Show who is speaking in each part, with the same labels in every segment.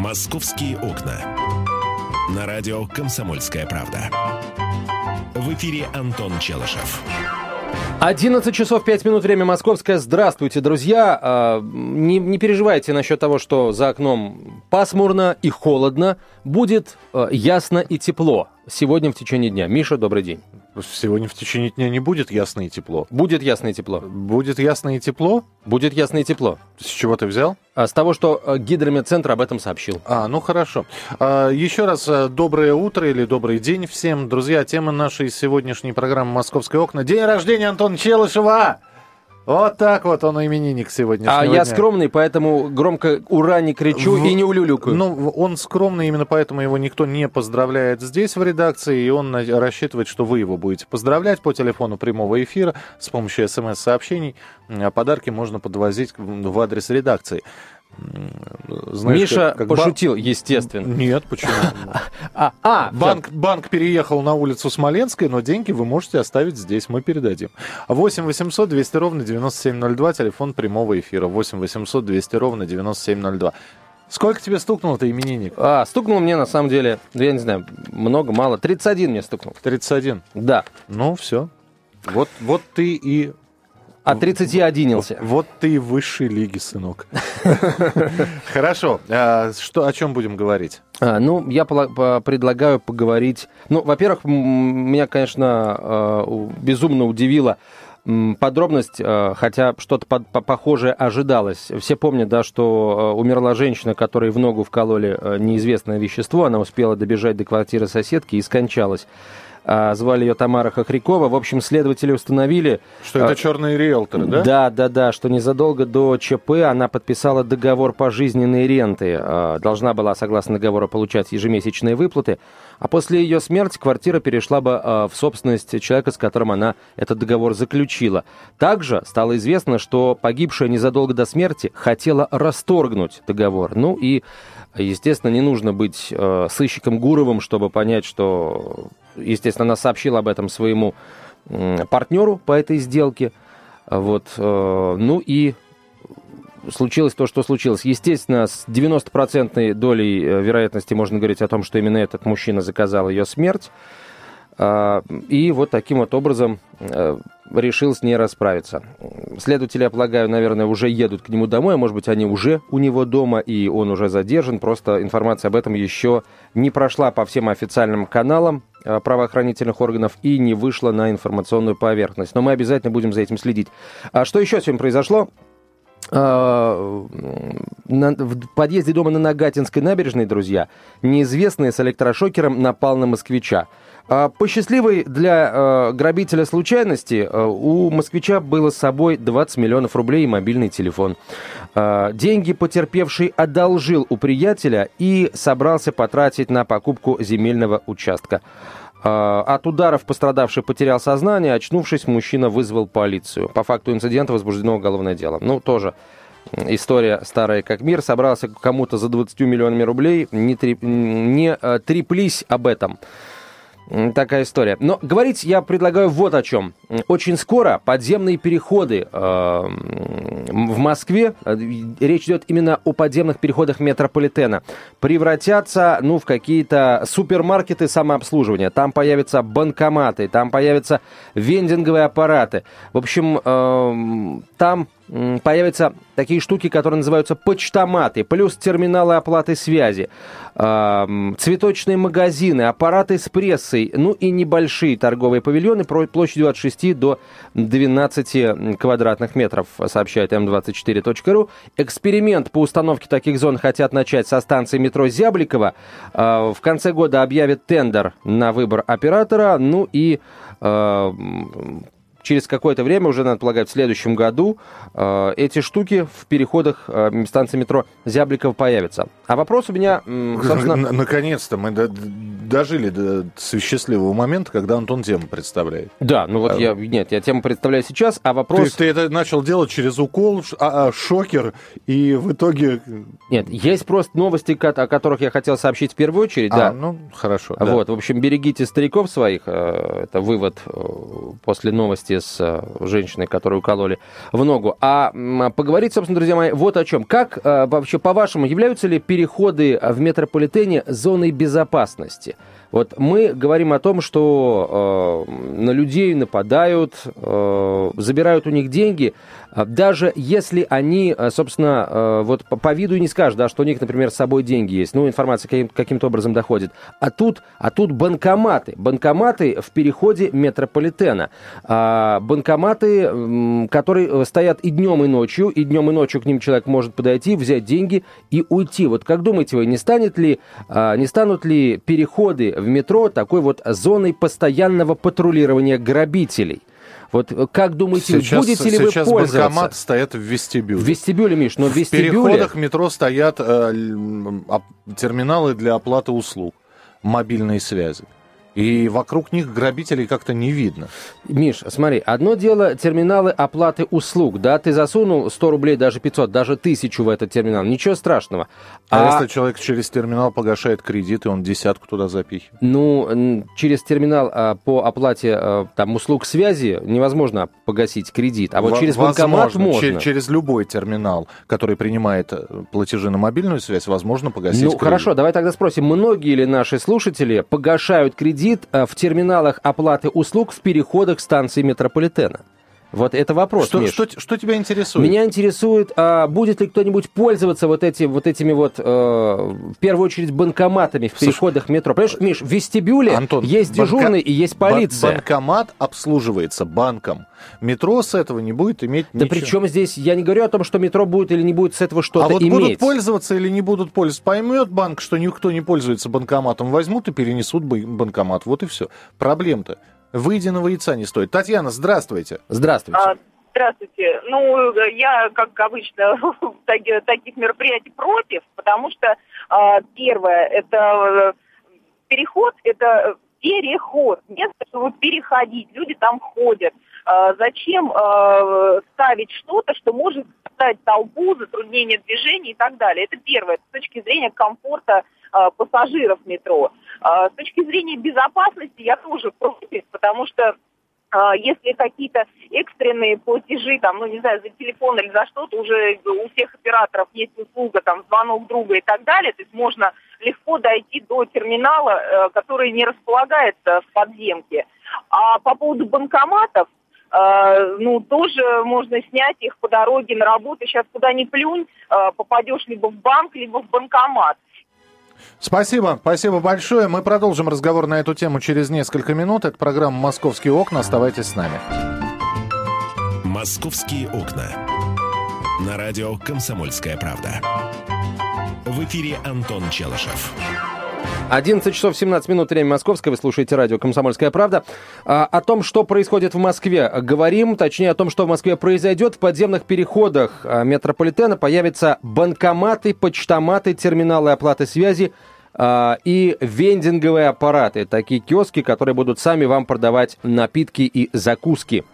Speaker 1: «Московские окна». На радио «Комсомольская правда». В эфире Антон Челышев.
Speaker 2: 11 часов 5 минут, время московское. Здравствуйте, друзья. А, не, не переживайте насчет того, что за окном пасмурно и холодно. Будет а, ясно и тепло сегодня в течение дня. Миша, добрый день.
Speaker 3: Сегодня в течение дня не будет ясно и тепло.
Speaker 2: Будет ясно и тепло.
Speaker 3: Будет ясно и тепло?
Speaker 2: Будет ясно и тепло.
Speaker 3: С чего ты взял?
Speaker 2: А, с того, что э, гидрометцентр об этом сообщил.
Speaker 3: А, ну хорошо. А, еще раз э, доброе утро или добрый день всем. Друзья, тема нашей сегодняшней программы «Московское окна». День рождения Антона Челышева! Вот так вот он именинник сегодня.
Speaker 2: А я скромный, поэтому громко «Ура!» не кричу в... и не улюлюкаю.
Speaker 3: Ну, он скромный, именно поэтому его никто не поздравляет здесь, в редакции, и он рассчитывает, что вы его будете поздравлять по телефону прямого эфира с помощью смс-сообщений. А подарки можно подвозить в адрес редакции.
Speaker 2: Знаешь, Миша как, как пошутил, бан... естественно.
Speaker 3: Нет, почему? а, а, банк, банк переехал на улицу Смоленской, но деньги вы можете оставить здесь, мы передадим. 8 800 200 ровно 9702, телефон прямого эфира. 8 800 200 ровно 9702. Сколько тебе стукнуло-то именинник?
Speaker 2: А, стукнул мне, на самом деле, я не знаю, много, мало. 31 мне стукнул.
Speaker 3: 31?
Speaker 2: Да.
Speaker 3: Ну, все. Вот, вот ты и
Speaker 2: а 31-нился.
Speaker 3: Вот ты и высшей лиги, сынок. Хорошо. А, что, о чем будем говорить?
Speaker 2: А, ну, я предлагаю поговорить... Ну, во-первых, меня, конечно, а, безумно удивило подробность, хотя что-то похожее ожидалось. Все помнят, да, что умерла женщина, которой в ногу вкололи неизвестное вещество. Она успела добежать до квартиры соседки и скончалась. А, звали ее Тамара Хохрякова. В общем, следователи установили...
Speaker 3: Что это а, черные риэлторы, да?
Speaker 2: Да, да, да, что незадолго до ЧП она подписала договор пожизненной ренты. А, должна была, согласно договору, получать ежемесячные выплаты. А после ее смерти квартира перешла бы в собственность человека, с которым она этот договор заключила. Также стало известно, что погибшая незадолго до смерти хотела расторгнуть договор. Ну и Естественно, не нужно быть э, сыщиком Гуровым, чтобы понять, что, естественно, она сообщила об этом своему партнеру по этой сделке. Вот, э, ну и случилось то, что случилось. Естественно, с 90% долей э, вероятности можно говорить о том, что именно этот мужчина заказал ее смерть. А, и вот таким вот образом э, решил с ней расправиться. Следователи, я полагаю, наверное, уже едут к нему домой, а может быть, они уже у него дома, и он уже задержан. Просто информация об этом еще не прошла по всем официальным каналам правоохранительных органов и не вышла на информационную поверхность. Но мы обязательно будем за этим следить. А что еще сегодня произошло? А, в подъезде дома на Нагатинской набережной, друзья, неизвестный с электрошокером напал на москвича. А, по счастливой для э, грабителя случайности э, у москвича было с собой 20 миллионов рублей и мобильный телефон. Э, деньги потерпевший одолжил у приятеля и собрался потратить на покупку земельного участка. От ударов пострадавший потерял сознание, очнувшись, мужчина вызвал полицию. По факту инцидента возбуждено уголовное дело. Ну, тоже история старая как мир. Собрался кому-то за 20 миллионами рублей, не, треп... не треплись об этом. Такая история. Но говорить я предлагаю вот о чем. Очень скоро подземные переходы э, в Москве, э, речь идет именно о подземных переходах метрополитена, превратятся ну, в какие-то супермаркеты самообслуживания. Там появятся банкоматы, там появятся вендинговые аппараты. В общем, э, там появятся такие штуки, которые называются почтоматы, плюс терминалы оплаты связи, цветочные магазины, аппараты с прессой, ну и небольшие торговые павильоны площадью от 6 до 12 квадратных метров, сообщает М24.ру. Эксперимент по установке таких зон хотят начать со станции метро Зябликова. В конце года объявят тендер на выбор оператора, ну и через какое-то время, уже, надо полагать, в следующем году, э, эти штуки в переходах э, станции метро Зябликова появятся. А вопрос у меня,
Speaker 3: собственно... Наконец-то мы дожили до счастливого момента, когда Антон тему представляет.
Speaker 2: Да, ну вот а... я... Нет, я тему представляю сейчас, а вопрос...
Speaker 3: Ты, ты это начал делать через укол, а, а, шокер, и в итоге...
Speaker 2: Нет, есть просто новости, о которых я хотел сообщить в первую очередь,
Speaker 3: а,
Speaker 2: да.
Speaker 3: ну, хорошо.
Speaker 2: Вот, да. в общем, берегите стариков своих, э, это вывод после новости вместе с э, женщиной, которую укололи в ногу. А поговорить, собственно, друзья мои, вот о чем. Как э, вообще, по-вашему, являются ли переходы в метрополитене зоной безопасности? Вот мы говорим о том, что э, на людей нападают, э, забирают у них деньги, даже если они, э, собственно, э, вот по, виду не скажут, да, что у них, например, с собой деньги есть, ну, информация каким, каким-то образом доходит. А тут, а тут банкоматы. Банкоматы в переходе метрополитена. А, банкоматы, которые стоят и днем, и ночью, и днем, и ночью к ним человек может подойти, взять деньги и уйти. Вот как думаете вы, не станет ли, а, не станут ли переходы в метро такой вот зоной постоянного патрулирования грабителей? Вот э, как думаете, сейчас, будете ли вы пользоваться?
Speaker 3: Сейчас банкомат стоят в вестибюле.
Speaker 2: В вестибюле, Миш, но в вестибюле...
Speaker 3: В переходах метро стоят э, терминалы для оплаты услуг мобильной связи. И вокруг них грабителей как-то не видно.
Speaker 2: Миш, смотри, одно дело терминалы оплаты услуг, да, ты засунул 100 рублей, даже 500, даже 1000 в этот терминал, ничего страшного.
Speaker 3: А, а если человек через терминал погашает кредит, и он десятку туда запихивает?
Speaker 2: Ну, через терминал а, по оплате а, там услуг связи невозможно погасить кредит, а вот в- через банкомат можно.
Speaker 3: Через, через любой терминал, который принимает э, платежи на мобильную связь, возможно погасить Ну, кредит.
Speaker 2: хорошо, давай тогда спросим, многие ли наши слушатели погашают кредит кредит э, в терминалах оплаты услуг в переходах станции метрополитена? Вот это вопрос,
Speaker 3: что,
Speaker 2: Миш.
Speaker 3: Что, что тебя интересует?
Speaker 2: Меня интересует, а будет ли кто-нибудь пользоваться вот, эти, вот этими вот, э, в первую очередь, банкоматами в Слушай, переходах метро. Понимаешь, Миш, в вестибюле Антон, есть дежурный банка... и есть полиция.
Speaker 3: Банкомат обслуживается банком. Метро с этого не будет иметь
Speaker 2: да
Speaker 3: ничего.
Speaker 2: Да причем здесь, я не говорю о том, что метро будет или не будет с этого что-то
Speaker 3: иметь. А вот
Speaker 2: иметь.
Speaker 3: будут пользоваться или не будут пользоваться. Поймет банк, что никто не пользуется банкоматом, возьмут и перенесут банкомат. Вот и все. Проблем-то выеденного яйца не стоит. Татьяна, здравствуйте.
Speaker 2: Здравствуйте. А,
Speaker 4: здравствуйте. Ну, я, как обычно, таких мероприятий против, потому что а, первое, это э, переход, это переход, место, чтобы переходить, люди там ходят. А, зачем а, ставить что-то, что может создать толпу, затруднение движения и так далее? Это первое, с точки зрения комфорта а, пассажиров метро. С точки зрения безопасности я тоже против, потому что если какие-то экстренные платежи, там, ну, не знаю, за телефон или за что-то, уже у всех операторов есть услуга, там, звонок друга и так далее, то есть можно легко дойти до терминала, э, который не располагается в подземке. А по поводу банкоматов, ну, тоже можно снять их по дороге на работу. Сейчас куда ни плюнь, э, попадешь либо в банк, либо в банкомат.
Speaker 3: Спасибо, спасибо большое. Мы продолжим разговор на эту тему через несколько минут. Это программа «Московские окна». Оставайтесь с нами.
Speaker 1: «Московские окна». На радио «Комсомольская правда». В эфире Антон Челышев.
Speaker 2: 11 часов 17 минут, время московское. Вы слушаете радио «Комсомольская правда». А, о том, что происходит в Москве, говорим. Точнее, о том, что в Москве произойдет. В подземных переходах а, метрополитена появятся банкоматы, почтоматы, терминалы оплаты связи а, и вендинговые аппараты. Такие киоски, которые будут сами вам продавать напитки и закуски.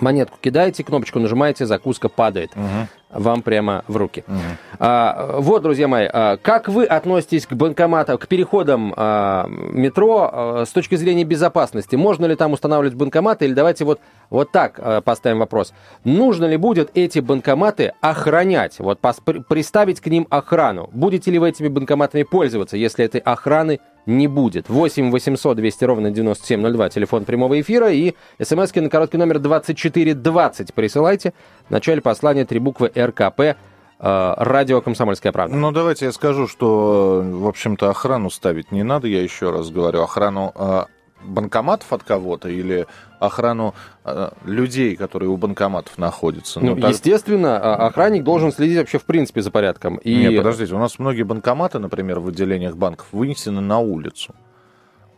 Speaker 2: Монетку кидаете, кнопочку нажимаете, закуска падает. Угу вам прямо в руки. Угу. А, вот, друзья мои, а, как вы относитесь к банкоматам, к переходам а, метро а, с точки зрения безопасности? Можно ли там устанавливать банкоматы? Или давайте вот, вот так а, поставим вопрос. Нужно ли будет эти банкоматы охранять? Вот пос, приставить к ним охрану. Будете ли вы этими банкоматами пользоваться, если этой охраны не будет. 8 800 200 ровно 9702, телефон прямого эфира и смски на короткий номер 2420 присылайте. В начале послания три буквы РКП э, радио «Комсомольская правда».
Speaker 3: Ну, давайте я скажу, что, в общем-то, охрану ставить не надо, я еще раз говорю. Охрану э, банкоматов от кого-то или охрану э, людей, которые у банкоматов находятся?
Speaker 2: Ну, ну так... естественно, а, охранник должен следить вообще в принципе за порядком.
Speaker 3: И... Нет, подождите, у нас многие банкоматы, например, в отделениях банков вынесены на улицу.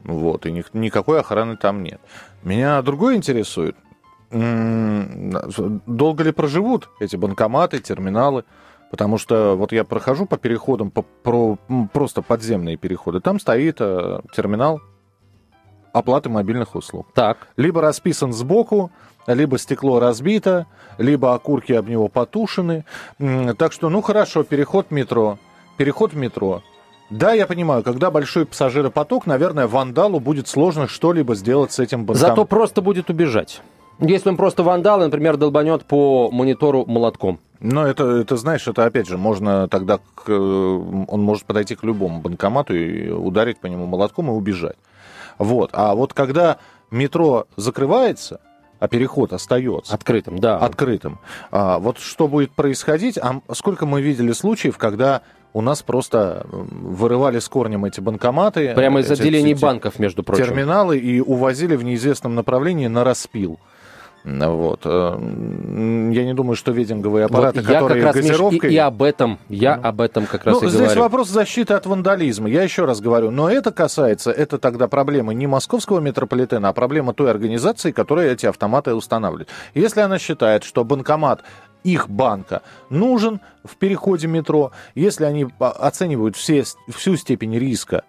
Speaker 3: Вот, и ни, никакой охраны там нет. Меня другое интересует. Долго ли проживут эти банкоматы, терминалы? Потому что вот я прохожу по переходам, по, про, просто подземные переходы. Там стоит э, терминал оплаты мобильных услуг.
Speaker 2: Так.
Speaker 3: Либо расписан сбоку, либо стекло разбито, либо окурки об него потушены. Так что, ну хорошо, переход в метро. Переход в метро. Да, я понимаю, когда большой пассажиропоток, наверное, вандалу будет сложно что-либо сделать с этим банком.
Speaker 2: Зато просто будет убежать. Если он просто вандал, например, долбанет по монитору молотком.
Speaker 3: Но это, это, знаешь, это опять же, можно тогда, к, э, он может подойти к любому банкомату и ударить по нему молотком и убежать. Вот. А вот когда метро закрывается, а переход остается.
Speaker 2: Открытым, да.
Speaker 3: Открытым. А, вот что будет происходить? А сколько мы видели случаев, когда у нас просто вырывали с корнем эти банкоматы.
Speaker 2: Прямо из отделений банков, между прочим.
Speaker 3: Терминалы и увозили в неизвестном направлении на распил. Вот. Э, я не думаю, что вединговые аппараты,
Speaker 2: вот
Speaker 3: которые
Speaker 2: как раз,
Speaker 3: газировкой...
Speaker 2: Миш, и, и об этом, я ну, об этом как раз ну, и
Speaker 3: здесь
Speaker 2: говорю.
Speaker 3: вопрос защиты от вандализма. Я еще раз говорю, но это касается, это тогда проблема не московского метрополитена, а проблема той организации, которая эти автоматы устанавливает. Если она считает, что банкомат их банка нужен в переходе метро, если они оценивают все, всю степень риска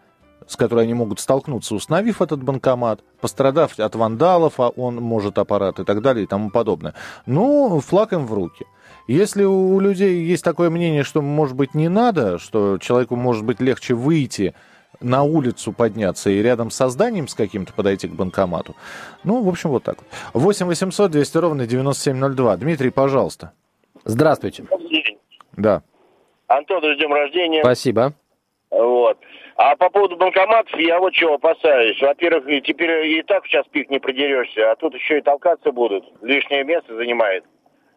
Speaker 3: с которой они могут столкнуться, установив этот банкомат, пострадав от вандалов, а он может аппарат и так далее и тому подобное. Ну, флаг им в руки. Если у людей есть такое мнение, что, может быть, не надо, что человеку может быть легче выйти на улицу подняться и рядом со зданием с каким-то подойти к банкомату. Ну, в общем, вот так вот. 8 800 200 ровно 9702. Дмитрий, пожалуйста.
Speaker 2: Здравствуйте.
Speaker 3: Да.
Speaker 5: Антон, с днем рождения.
Speaker 2: Спасибо.
Speaker 5: Вот. А по поводу банкоматов я вот чего опасаюсь. Во-первых, теперь и так сейчас пик не продерешься, а тут еще и толкаться будут. Лишнее место занимает.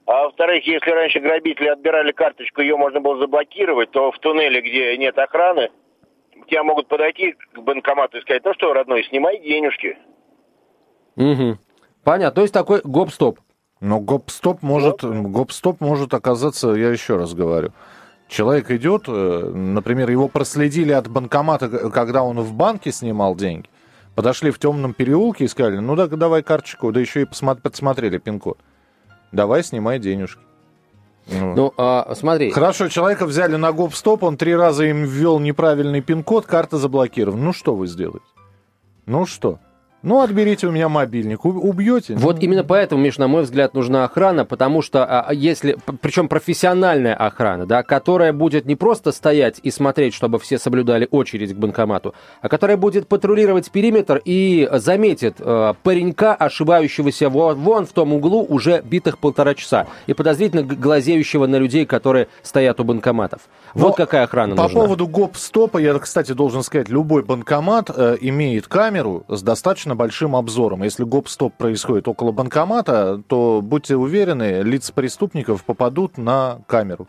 Speaker 5: А во-вторых, если раньше грабители отбирали карточку, ее можно было заблокировать, то в туннеле, где нет охраны, тебя могут подойти к банкомату и сказать, ну что, родной, снимай денежки.
Speaker 2: Угу. Понятно. То есть такой гоп-стоп.
Speaker 3: Но гоп-стоп может, гоп-стоп может оказаться, я еще раз говорю, Человек идет, э, например, его проследили от банкомата, когда он в банке снимал деньги. Подошли в темном переулке и сказали, ну да, давай карточку, да еще и подсмотрели пин-код. Давай, снимай денежки.
Speaker 2: Ну, ну а, смотри.
Speaker 3: Хорошо, человека взяли на гоп-стоп, он три раза им ввел неправильный пин-код, карта заблокирована. Ну что вы сделаете? Ну что? Ну, отберите у меня мобильник, убьете.
Speaker 2: Вот
Speaker 3: ну...
Speaker 2: именно поэтому, Миш, на мой взгляд, нужна охрана, потому что а, если, причем профессиональная охрана, да, которая будет не просто стоять и смотреть, чтобы все соблюдали очередь к банкомату, а которая будет патрулировать периметр и заметит э, паренька, ошибающегося вон, вон в том углу уже битых полтора часа и подозрительно глазеющего на людей, которые стоят у банкоматов. Но вот какая охрана
Speaker 3: по
Speaker 2: нужна.
Speaker 3: По поводу гоп-стопа, я, кстати, должен сказать, любой банкомат э, имеет камеру с достаточно достаточно большим обзором. Если гоп-стоп происходит около банкомата, то будьте уверены, лица преступников попадут на камеру.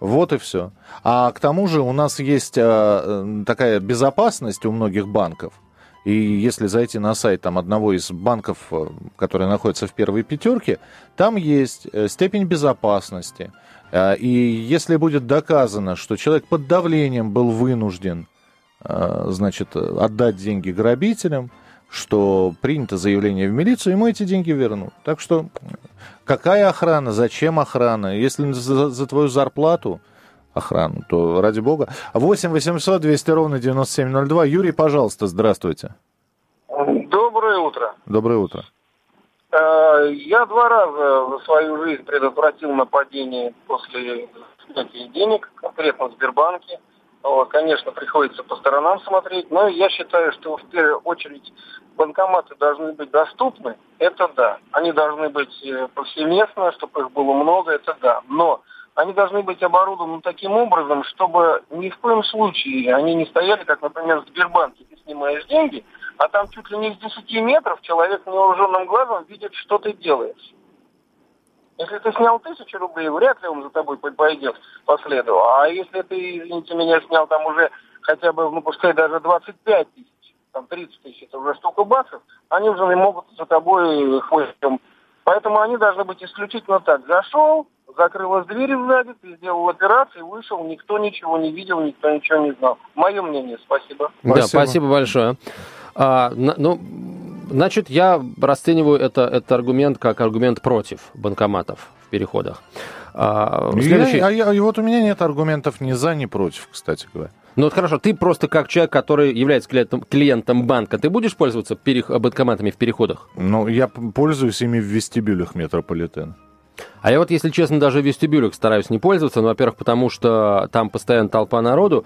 Speaker 3: Вот и все. А к тому же у нас есть э, такая безопасность у многих банков. И если зайти на сайт там, одного из банков, э, который находится в первой пятерке, там есть э, степень безопасности. И если будет доказано, что человек под давлением был вынужден значит, отдать деньги грабителям, что принято заявление в милицию, ему эти деньги вернут. Так что какая охрана, зачем охрана? Если за, за твою зарплату охрану, то ради бога. 8 800 200 ровно 9702. Юрий, пожалуйста, здравствуйте.
Speaker 6: Доброе утро.
Speaker 3: Доброе утро.
Speaker 6: Э, я два раза за свою жизнь предотвратил нападение после снятия денег, конкретно в Сбербанке. Конечно, приходится по сторонам смотреть, но я считаю, что в первую очередь банкоматы должны быть доступны, это да. Они должны быть э, повсеместно, чтобы их было много, это да. Но они должны быть оборудованы таким образом, чтобы ни в коем случае они не стояли, как, например, в Сбербанке. Ты снимаешь деньги, а там чуть ли не с 10 метров человек невооруженным глазом видит, что ты делаешь. Если ты снял тысячу рублей, вряд ли он за тобой пойдет по следу. А если ты, извините меня, снял там уже хотя бы, ну пускай даже 25 тысяч, там 30 тысяч, это уже штука баксов, они уже не могут за тобой хвостом. Поэтому они должны быть исключительно так. Зашел, закрылась дверь сзади, ты сделал операцию, вышел, никто ничего не видел, никто ничего не знал. Мое мнение, спасибо.
Speaker 2: Да, спасибо большое. А, ну, Значит, я расцениваю это, этот аргумент как аргумент против банкоматов в переходах.
Speaker 3: А, следующий... я, а, и вот у меня нет аргументов ни за, ни против, кстати говоря.
Speaker 2: Ну вот хорошо, ты просто как человек, который является клиентом, клиентом банка, ты будешь пользоваться перех... банкоматами в переходах?
Speaker 3: Ну, я пользуюсь ими в вестибюлях метрополитена.
Speaker 2: А я вот, если честно, даже в вестибюлях стараюсь не пользоваться. Ну, во-первых, потому что там постоянно толпа народу.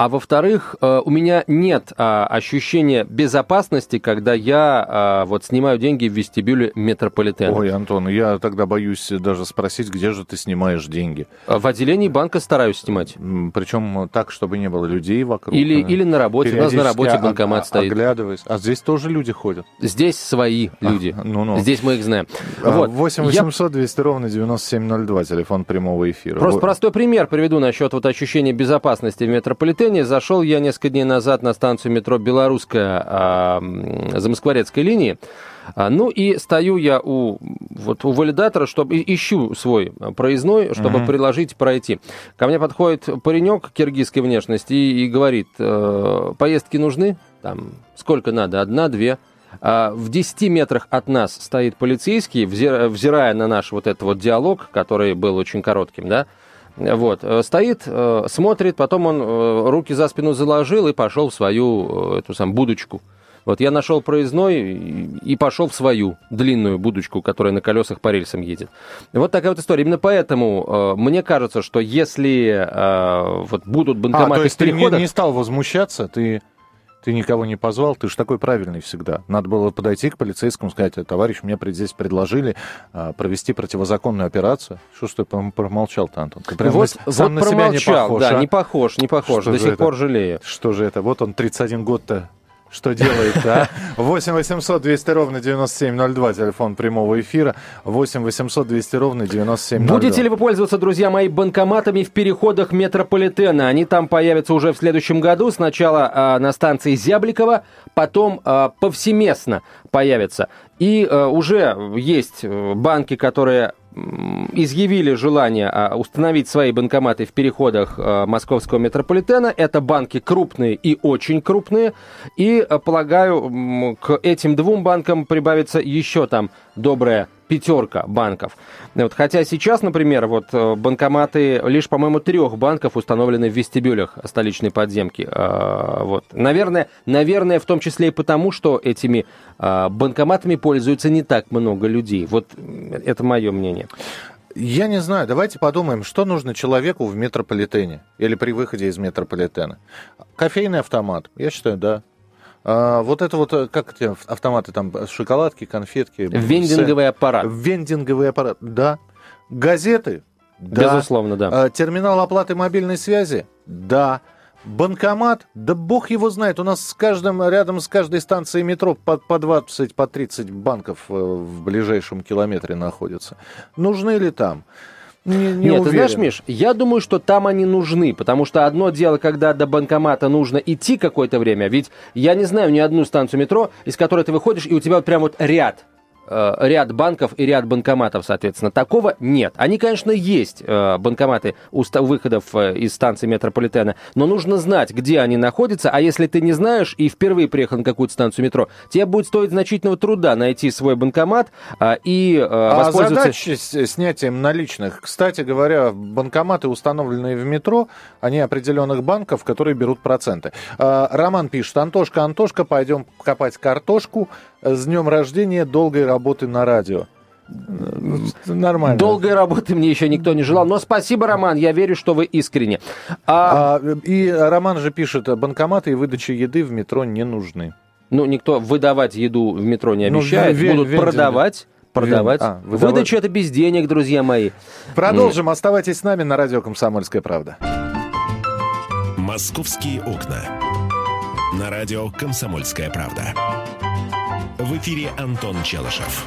Speaker 2: А во-вторых, э, у меня нет а, ощущения безопасности, когда я а, вот снимаю деньги в вестибюле метрополитена.
Speaker 3: Ой, Антон, я тогда боюсь даже спросить, где же ты снимаешь деньги?
Speaker 2: В отделении банка стараюсь снимать.
Speaker 3: Причем так, чтобы не было людей вокруг.
Speaker 2: Или, или на работе. У нас на работе банкомат стоит.
Speaker 3: Оглядываясь. А здесь тоже люди ходят?
Speaker 2: Здесь свои люди. А, ну, ну. Здесь мы их знаем.
Speaker 3: Вот. 8 800 200 ровно 9702, телефон прямого эфира.
Speaker 2: Просто вот. простой пример приведу насчет вот ощущения безопасности в метрополитене. Зашел я несколько дней назад на станцию метро «Белорусская» а, Замоскворецкой линии. А, ну и стою я у, вот, у валидатора, чтобы ищу свой проездной, чтобы угу. приложить пройти. Ко мне подходит паренек киргизской внешности и, и говорит, э, поездки нужны? Там, сколько надо? Одна, две? А в 10 метрах от нас стоит полицейский, взирая на наш вот этот вот диалог, который был очень коротким, да, вот, э, стоит, э, смотрит, потом он э, руки за спину заложил и пошел в свою эту самую будочку. Вот я нашел проездной и пошел в свою длинную будочку, которая на колесах по рельсам едет. Вот такая вот история. Именно поэтому э, мне кажется, что если э, вот будут банкоматы а, то есть переходах...
Speaker 3: ты не, не стал возмущаться, ты ты никого не позвал, ты же такой правильный всегда. Надо было подойти к полицейскому, сказать, товарищ, мне здесь предложили а, провести противозаконную операцию. Что ж ты промолчал-то, Антон? Ты
Speaker 2: прям вот, на, сам вот на себя не похож, да, а? не похож, не похож, что до сих это? пор жалею.
Speaker 3: Что же это? Вот он 31 год-то что делает, да? 8 800 200 ровно 9702, телефон прямого эфира. 8 800 200 ровно 9702.
Speaker 2: Будете ли вы пользоваться, друзья мои, банкоматами в переходах метрополитена? Они там появятся уже в следующем году. Сначала э, на станции Зябликова, потом э, повсеместно появятся. И э, уже есть э, банки, которые изъявили желание а, установить свои банкоматы в переходах а, московского метрополитена. Это банки крупные и очень крупные. И, а, полагаю, к этим двум банкам прибавится еще там добрая пятерка банков. Вот, хотя сейчас, например, вот э, банкоматы лишь, по-моему, трех банков установлены в вестибюлях столичной подземки. А, вот. Наверное, наверное, в том числе и потому, что этими а, банкоматами пользуются не так много людей. Вот это мое мнение.
Speaker 3: Я не знаю, давайте подумаем, что нужно человеку в метрополитене или при выходе из метрополитена. Кофейный автомат, я считаю, да. А, вот это вот, э, как эти автоматы, там, шоколадки, конфетки.
Speaker 2: Вендинговый аппарат.
Speaker 3: Вендинговый аппарат, да. Газеты?
Speaker 2: Да. Безусловно, да.
Speaker 3: А, терминал оплаты мобильной связи? Да. Банкомат? Да бог его знает. У нас с каждым, рядом с каждой станцией метро по, по 20, по 30 банков э, в ближайшем километре находятся. Нужны ли там?
Speaker 2: Не, не Нет, уверен. ты знаешь, Миш, я думаю, что там они нужны, потому что одно дело, когда до банкомата нужно идти какое-то время, ведь я не знаю ни одну станцию метро, из которой ты выходишь, и у тебя вот прям вот ряд ряд банков и ряд банкоматов, соответственно. Такого нет. Они, конечно, есть, э, банкоматы у выходов э, из станции метрополитена, но нужно знать, где они находятся, а если ты не знаешь и впервые приехал на какую-то станцию метро, тебе будет стоить значительного труда найти свой банкомат и а воспользоваться...
Speaker 3: А задача с снятием наличных. Кстати говоря, банкоматы, установленные в метро, они определенных банков, которые берут проценты. Роман пишет, Антошка, Антошка, пойдем копать картошку. С днем рождения, долгой работы на радио.
Speaker 2: Нормально. Долгой работы мне еще никто не желал. Но спасибо, Роман, я верю, что вы искренне.
Speaker 3: А... А, и Роман же пишет, банкоматы и выдача еды в метро не нужны.
Speaker 2: Ну, никто выдавать еду в метро не ну, обещает. Ну, ве- Будут ве- продавать продавать. А, выдавать. Выдача это без денег, друзья мои.
Speaker 3: Продолжим. Нет. Оставайтесь с нами на радио «Комсомольская правда».
Speaker 1: «Московские окна». На радио «Комсомольская правда». В эфире Антон Челышев.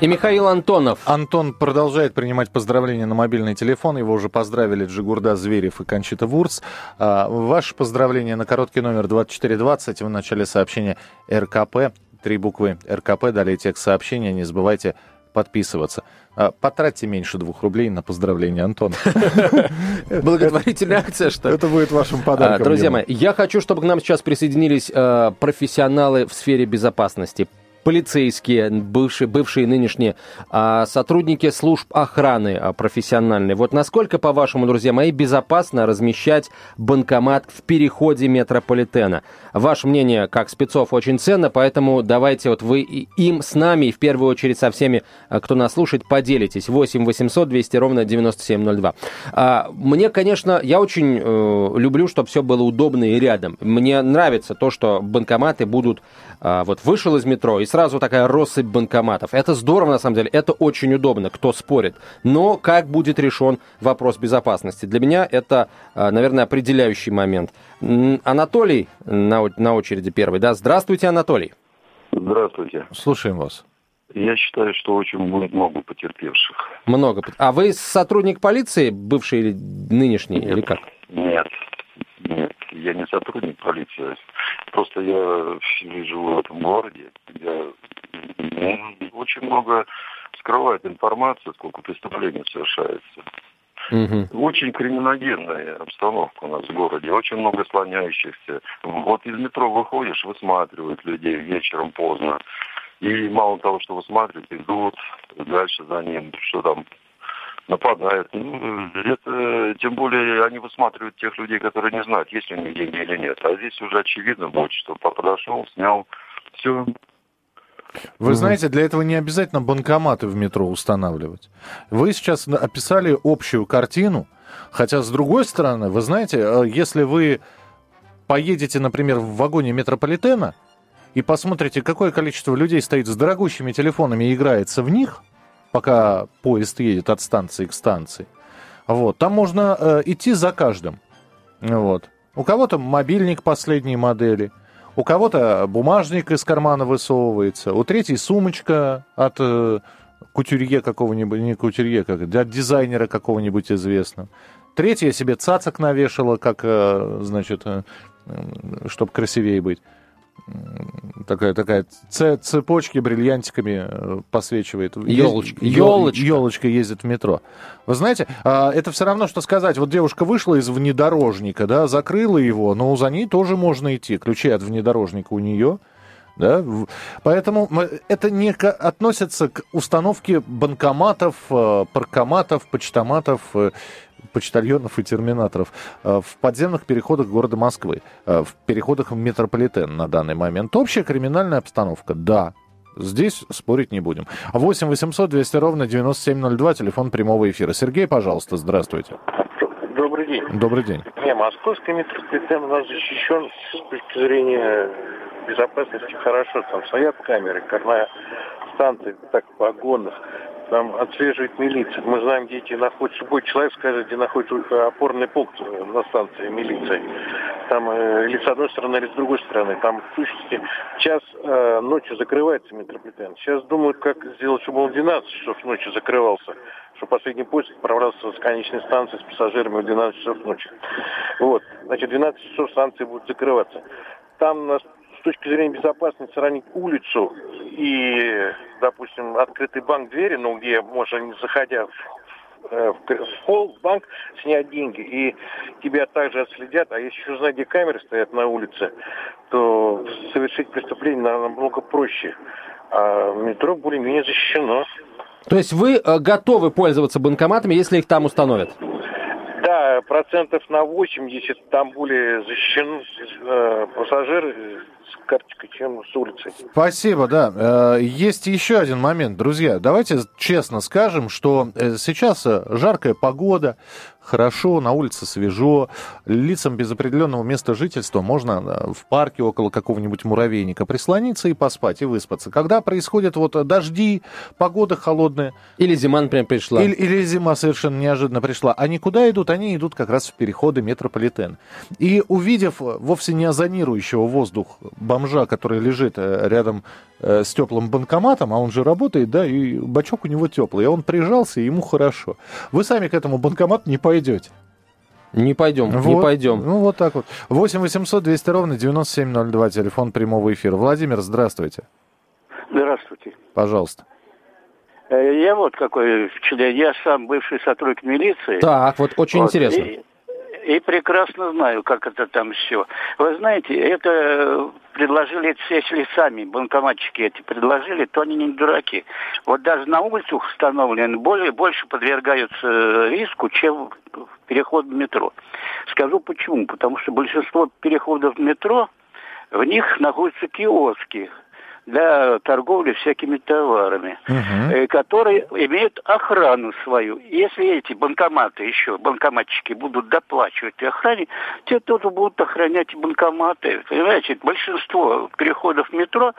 Speaker 2: И Михаил Антонов.
Speaker 3: Антон продолжает принимать поздравления на мобильный телефон. Его уже поздравили Джигурда Зверев и Кончита Вурц. А, ваше поздравление на короткий номер 2420 в начале сообщения РКП. Три буквы РКП, далее текст сообщения. Не забывайте подписываться. А, потратьте меньше двух рублей на поздравление Антона.
Speaker 2: Благотворительная акция, что
Speaker 3: Это будет вашим подарком.
Speaker 2: Друзья мои, я хочу, чтобы к нам сейчас присоединились э, профессионалы в сфере безопасности полицейские, бывшие, бывшие нынешние, а, сотрудники служб охраны а, профессиональные. Вот насколько, по-вашему, друзья мои, безопасно размещать банкомат в переходе метрополитена? Ваше мнение, как спецов, очень ценно, поэтому давайте вот вы им с нами и в первую очередь со всеми, кто нас слушает, поделитесь. 8 800 200 ровно 9702. А, мне, конечно, я очень э, люблю, чтобы все было удобно и рядом. Мне нравится то, что банкоматы будут... А, вот вышел из метро, и сразу такая россыпь банкоматов. Это здорово, на самом деле. Это очень удобно, кто спорит. Но как будет решен вопрос безопасности? Для меня это, а, наверное, определяющий момент. Анатолий на, на очереди первый. Да? Здравствуйте, Анатолий.
Speaker 7: Здравствуйте.
Speaker 3: Слушаем вас.
Speaker 7: Я считаю, что очень будет много потерпевших.
Speaker 2: Много. А вы сотрудник полиции, бывший или нынешний,
Speaker 7: нет,
Speaker 2: или как?
Speaker 7: Нет, нет, я не сотрудник полиции. Просто я живу в этом городе. Я очень много скрывает информацию, сколько преступлений совершается. Угу. Очень криминогенная обстановка у нас в городе, очень много слоняющихся. Вот из метро выходишь, высматривают людей вечером поздно. И мало того, что высматривают, идут дальше за ним, что там нападают. Ну, это, тем более они высматривают тех людей, которые не знают, есть ли у них деньги или нет. А здесь уже очевидно будет, что подошел, снял, все.
Speaker 3: Вы знаете, для этого не обязательно банкоматы в метро устанавливать. Вы сейчас описали общую картину, хотя с другой стороны, вы знаете, э, если вы поедете, например, в вагоне метрополитена, и посмотрите, какое количество людей стоит с дорогущими телефонами и играется в них, пока поезд едет от станции к станции. Вот, там можно э, идти за каждым. Вот. У кого-то мобильник последней модели, у кого-то бумажник из кармана высовывается, у третьей сумочка от э, кутюрье какого-нибудь, не кутюрье, как от дизайнера какого-нибудь известного. Третья себе цацок навешала, как, э, значит, э, чтобы красивее быть такая, такая цепочки бриллиантиками э, посвечивает.
Speaker 2: Елочка.
Speaker 3: Елочка. Елочка ездит в метро. Вы знаете, а, это все равно, что сказать, вот девушка вышла из внедорожника, да, закрыла его, но за ней тоже можно идти. Ключи от внедорожника у нее. Да? Поэтому это не относится к установке банкоматов, э, паркоматов, почтоматов э, почтальонов и терминаторов э, в подземных переходах города Москвы, э, в переходах в метрополитен на данный момент. Общая криминальная обстановка, да, Здесь спорить не будем. 8 800 200 ровно 9702, телефон прямого эфира. Сергей, пожалуйста, здравствуйте.
Speaker 8: Добрый день.
Speaker 3: Добрый день.
Speaker 8: Не, московский метрополитен у нас защищен с точки зрения безопасности хорошо. Там стоят камеры, как на станции, так в вагонах там отслеживает милиция. Мы знаем, где эти находятся. Любой человек скажет, где находится опорный пункт на станции милиции. Там э, или с одной стороны, или с другой стороны. Там в сущности час э, ночью закрывается метрополитен. Сейчас думают, как сделать, чтобы он в 12 часов ночи закрывался чтобы последний поезд отправлялся с конечной станции с пассажирами в 12 часов ночи. Вот. Значит, 12 часов станции будут закрываться. Там нас с точки зрения безопасности сравнить улицу и, допустим, открытый банк двери, ну, где можно, заходя в, э, в холл, в банк, снять деньги, и тебя также отследят, а если еще знать, где камеры стоят на улице, то совершить преступление намного проще. А метро более-менее защищено.
Speaker 2: То есть вы э, готовы пользоваться банкоматами, если их там установят?
Speaker 8: Да, процентов на 80 там более защищены э, пассажиры с карточкой, чем с улицы.
Speaker 3: Спасибо, да. Э, есть еще один момент, друзья. Давайте честно скажем, что э, сейчас э, жаркая погода, хорошо, на улице свежо. Лицам без определенного места жительства можно в парке около какого-нибудь муравейника прислониться и поспать, и выспаться. Когда происходят вот дожди, погода холодная...
Speaker 2: Или зима, например, пришла.
Speaker 3: Или, или зима совершенно неожиданно пришла. Они куда идут? Они идут как раз в переходы метрополитен. И увидев вовсе не озонирующего воздух бомжа, который лежит э, рядом э, с теплым банкоматом, а он же работает, да, и бачок у него теплый, и он прижался, и ему хорошо. Вы сами к этому банкомату не пойдете.
Speaker 2: Не пойдем, вот, не пойдем.
Speaker 3: Ну, вот так вот. 8 800 200 ровно 9702, телефон прямого эфира. Владимир, здравствуйте.
Speaker 9: Здравствуйте.
Speaker 3: Пожалуйста.
Speaker 9: Э, я вот какой член. Я сам бывший сотрудник милиции.
Speaker 2: Так, вот очень вот, интересно.
Speaker 9: И, и прекрасно знаю, как это там все. Вы знаете, это предложили, если сами банкоматчики эти предложили, то они не дураки. Вот даже на улицах установлены более, больше подвергаются риску, чем переход в метро. Скажу почему. Потому что большинство переходов в метро, в них находятся киоски для торговли всякими товарами, угу. которые имеют охрану свою. Если эти банкоматы еще, банкоматчики будут доплачивать охране, те тоже будут охранять банкоматы. Понимаете, большинство переходов метро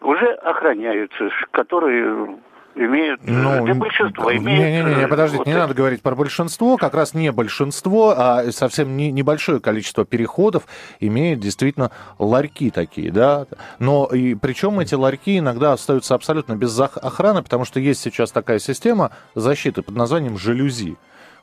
Speaker 9: уже охраняются, которые имеют, ну, для большинства имеют...
Speaker 3: Не-не-не, э, подождите, вот не это. надо говорить про большинство, как раз не большинство, а совсем не, небольшое количество переходов имеют действительно ларьки такие, да, но и причем эти ларьки иногда остаются абсолютно без охраны, потому что есть сейчас такая система защиты под названием жалюзи.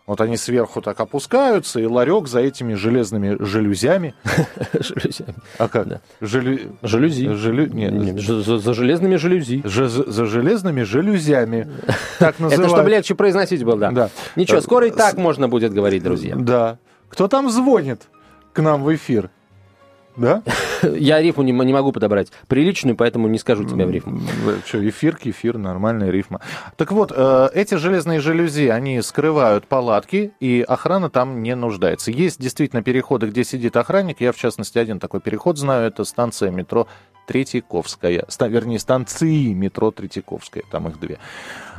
Speaker 3: Вот они сверху так опускаются, и ларек за этими железными жалюзями.
Speaker 2: Жалюзями.
Speaker 3: А как?
Speaker 2: Жалюзи. Нет.
Speaker 3: За железными жалюзи. За железными жалюзями. Так
Speaker 2: называют. Это чтобы легче произносить было, да. Ничего, скоро и так можно будет говорить, друзья.
Speaker 3: Да. Кто там звонит к нам в эфир? Да?
Speaker 2: Я рифму не, не могу подобрать приличную, поэтому не скажу тебе в рифму.
Speaker 3: Что, эфир, кефир, нормальная рифма. Так вот, э, эти железные жалюзи, они скрывают палатки, и охрана там не нуждается. Есть действительно переходы, где сидит охранник. Я, в частности, один такой переход знаю. Это станция метро Третьяковская. Вернее, станции метро Третьяковская. Там их две.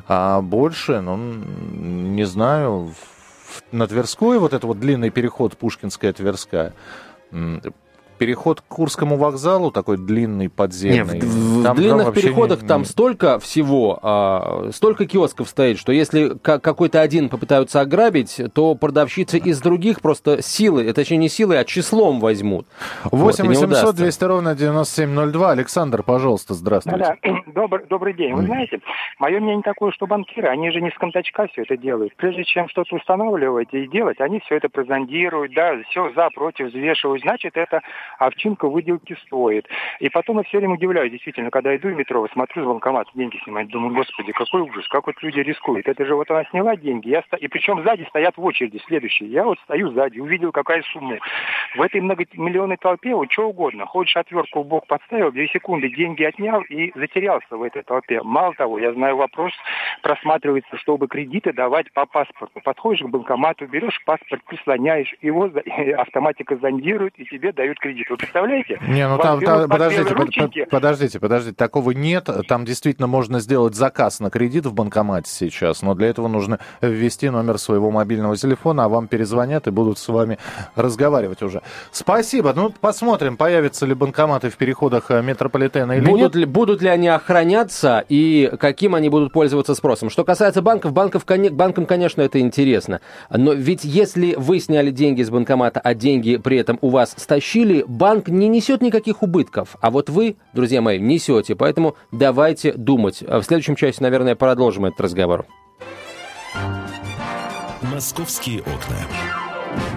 Speaker 3: А больше, ну, не знаю, на Тверской вот это вот длинный переход Пушкинская-Тверская переход к Курскому вокзалу, такой длинный подземный. Нет,
Speaker 2: в, в длинных переходах не, там столько всего, а, столько киосков стоит, что если какой-то один попытаются ограбить, то продавщицы из других просто силы, точнее не силы, а числом возьмут.
Speaker 3: 8 вот, 800 200 ровно 9702. Александр, пожалуйста, здравствуйте.
Speaker 10: Да, да. Добрый, добрый день. Вы знаете, мое мнение такое, что банкиры, они же не с контачка все это делают. Прежде чем что-то устанавливать и делать, они все это прозондируют, да, все за, против взвешивают. Значит, это овчинка выделки стоит. И потом я все время удивляюсь, действительно, когда иду в метро, смотрю с банкомата, деньги снимать, думаю, господи, какой ужас, как вот люди рискуют. Это же вот она сняла деньги, я sto... и причем сзади стоят в очереди следующие. Я вот стою сзади, увидел, какая сумма. В этой многомиллионной толпе вот что угодно. Хочешь отвертку в бок подставил, две секунды деньги отнял и затерялся в этой толпе. Мало того, я знаю вопрос, просматривается, чтобы кредиты давать по паспорту. Подходишь к банкомату, берешь паспорт, прислоняешь, его автоматика зондирует и тебе дают кредит кредит. Вы представляете?
Speaker 3: Не, ну там, там подождите, под, подождите, подождите, такого нет. Там действительно можно сделать заказ на кредит в банкомате сейчас, но для этого нужно ввести номер своего мобильного телефона, а вам перезвонят и будут с вами разговаривать уже. Спасибо. Ну, посмотрим, появятся ли банкоматы в переходах э, метрополитена или
Speaker 2: будут
Speaker 3: нет.
Speaker 2: Ли, будут ли они охраняться и каким они будут пользоваться спросом. Что касается банков, банков банкам, конечно, это интересно. Но ведь если вы сняли деньги с банкомата, а деньги при этом у вас стащили, банк не несет никаких убытков, а вот вы, друзья мои, несете. Поэтому давайте думать. В следующем часе, наверное, продолжим этот разговор.
Speaker 1: Московские окна.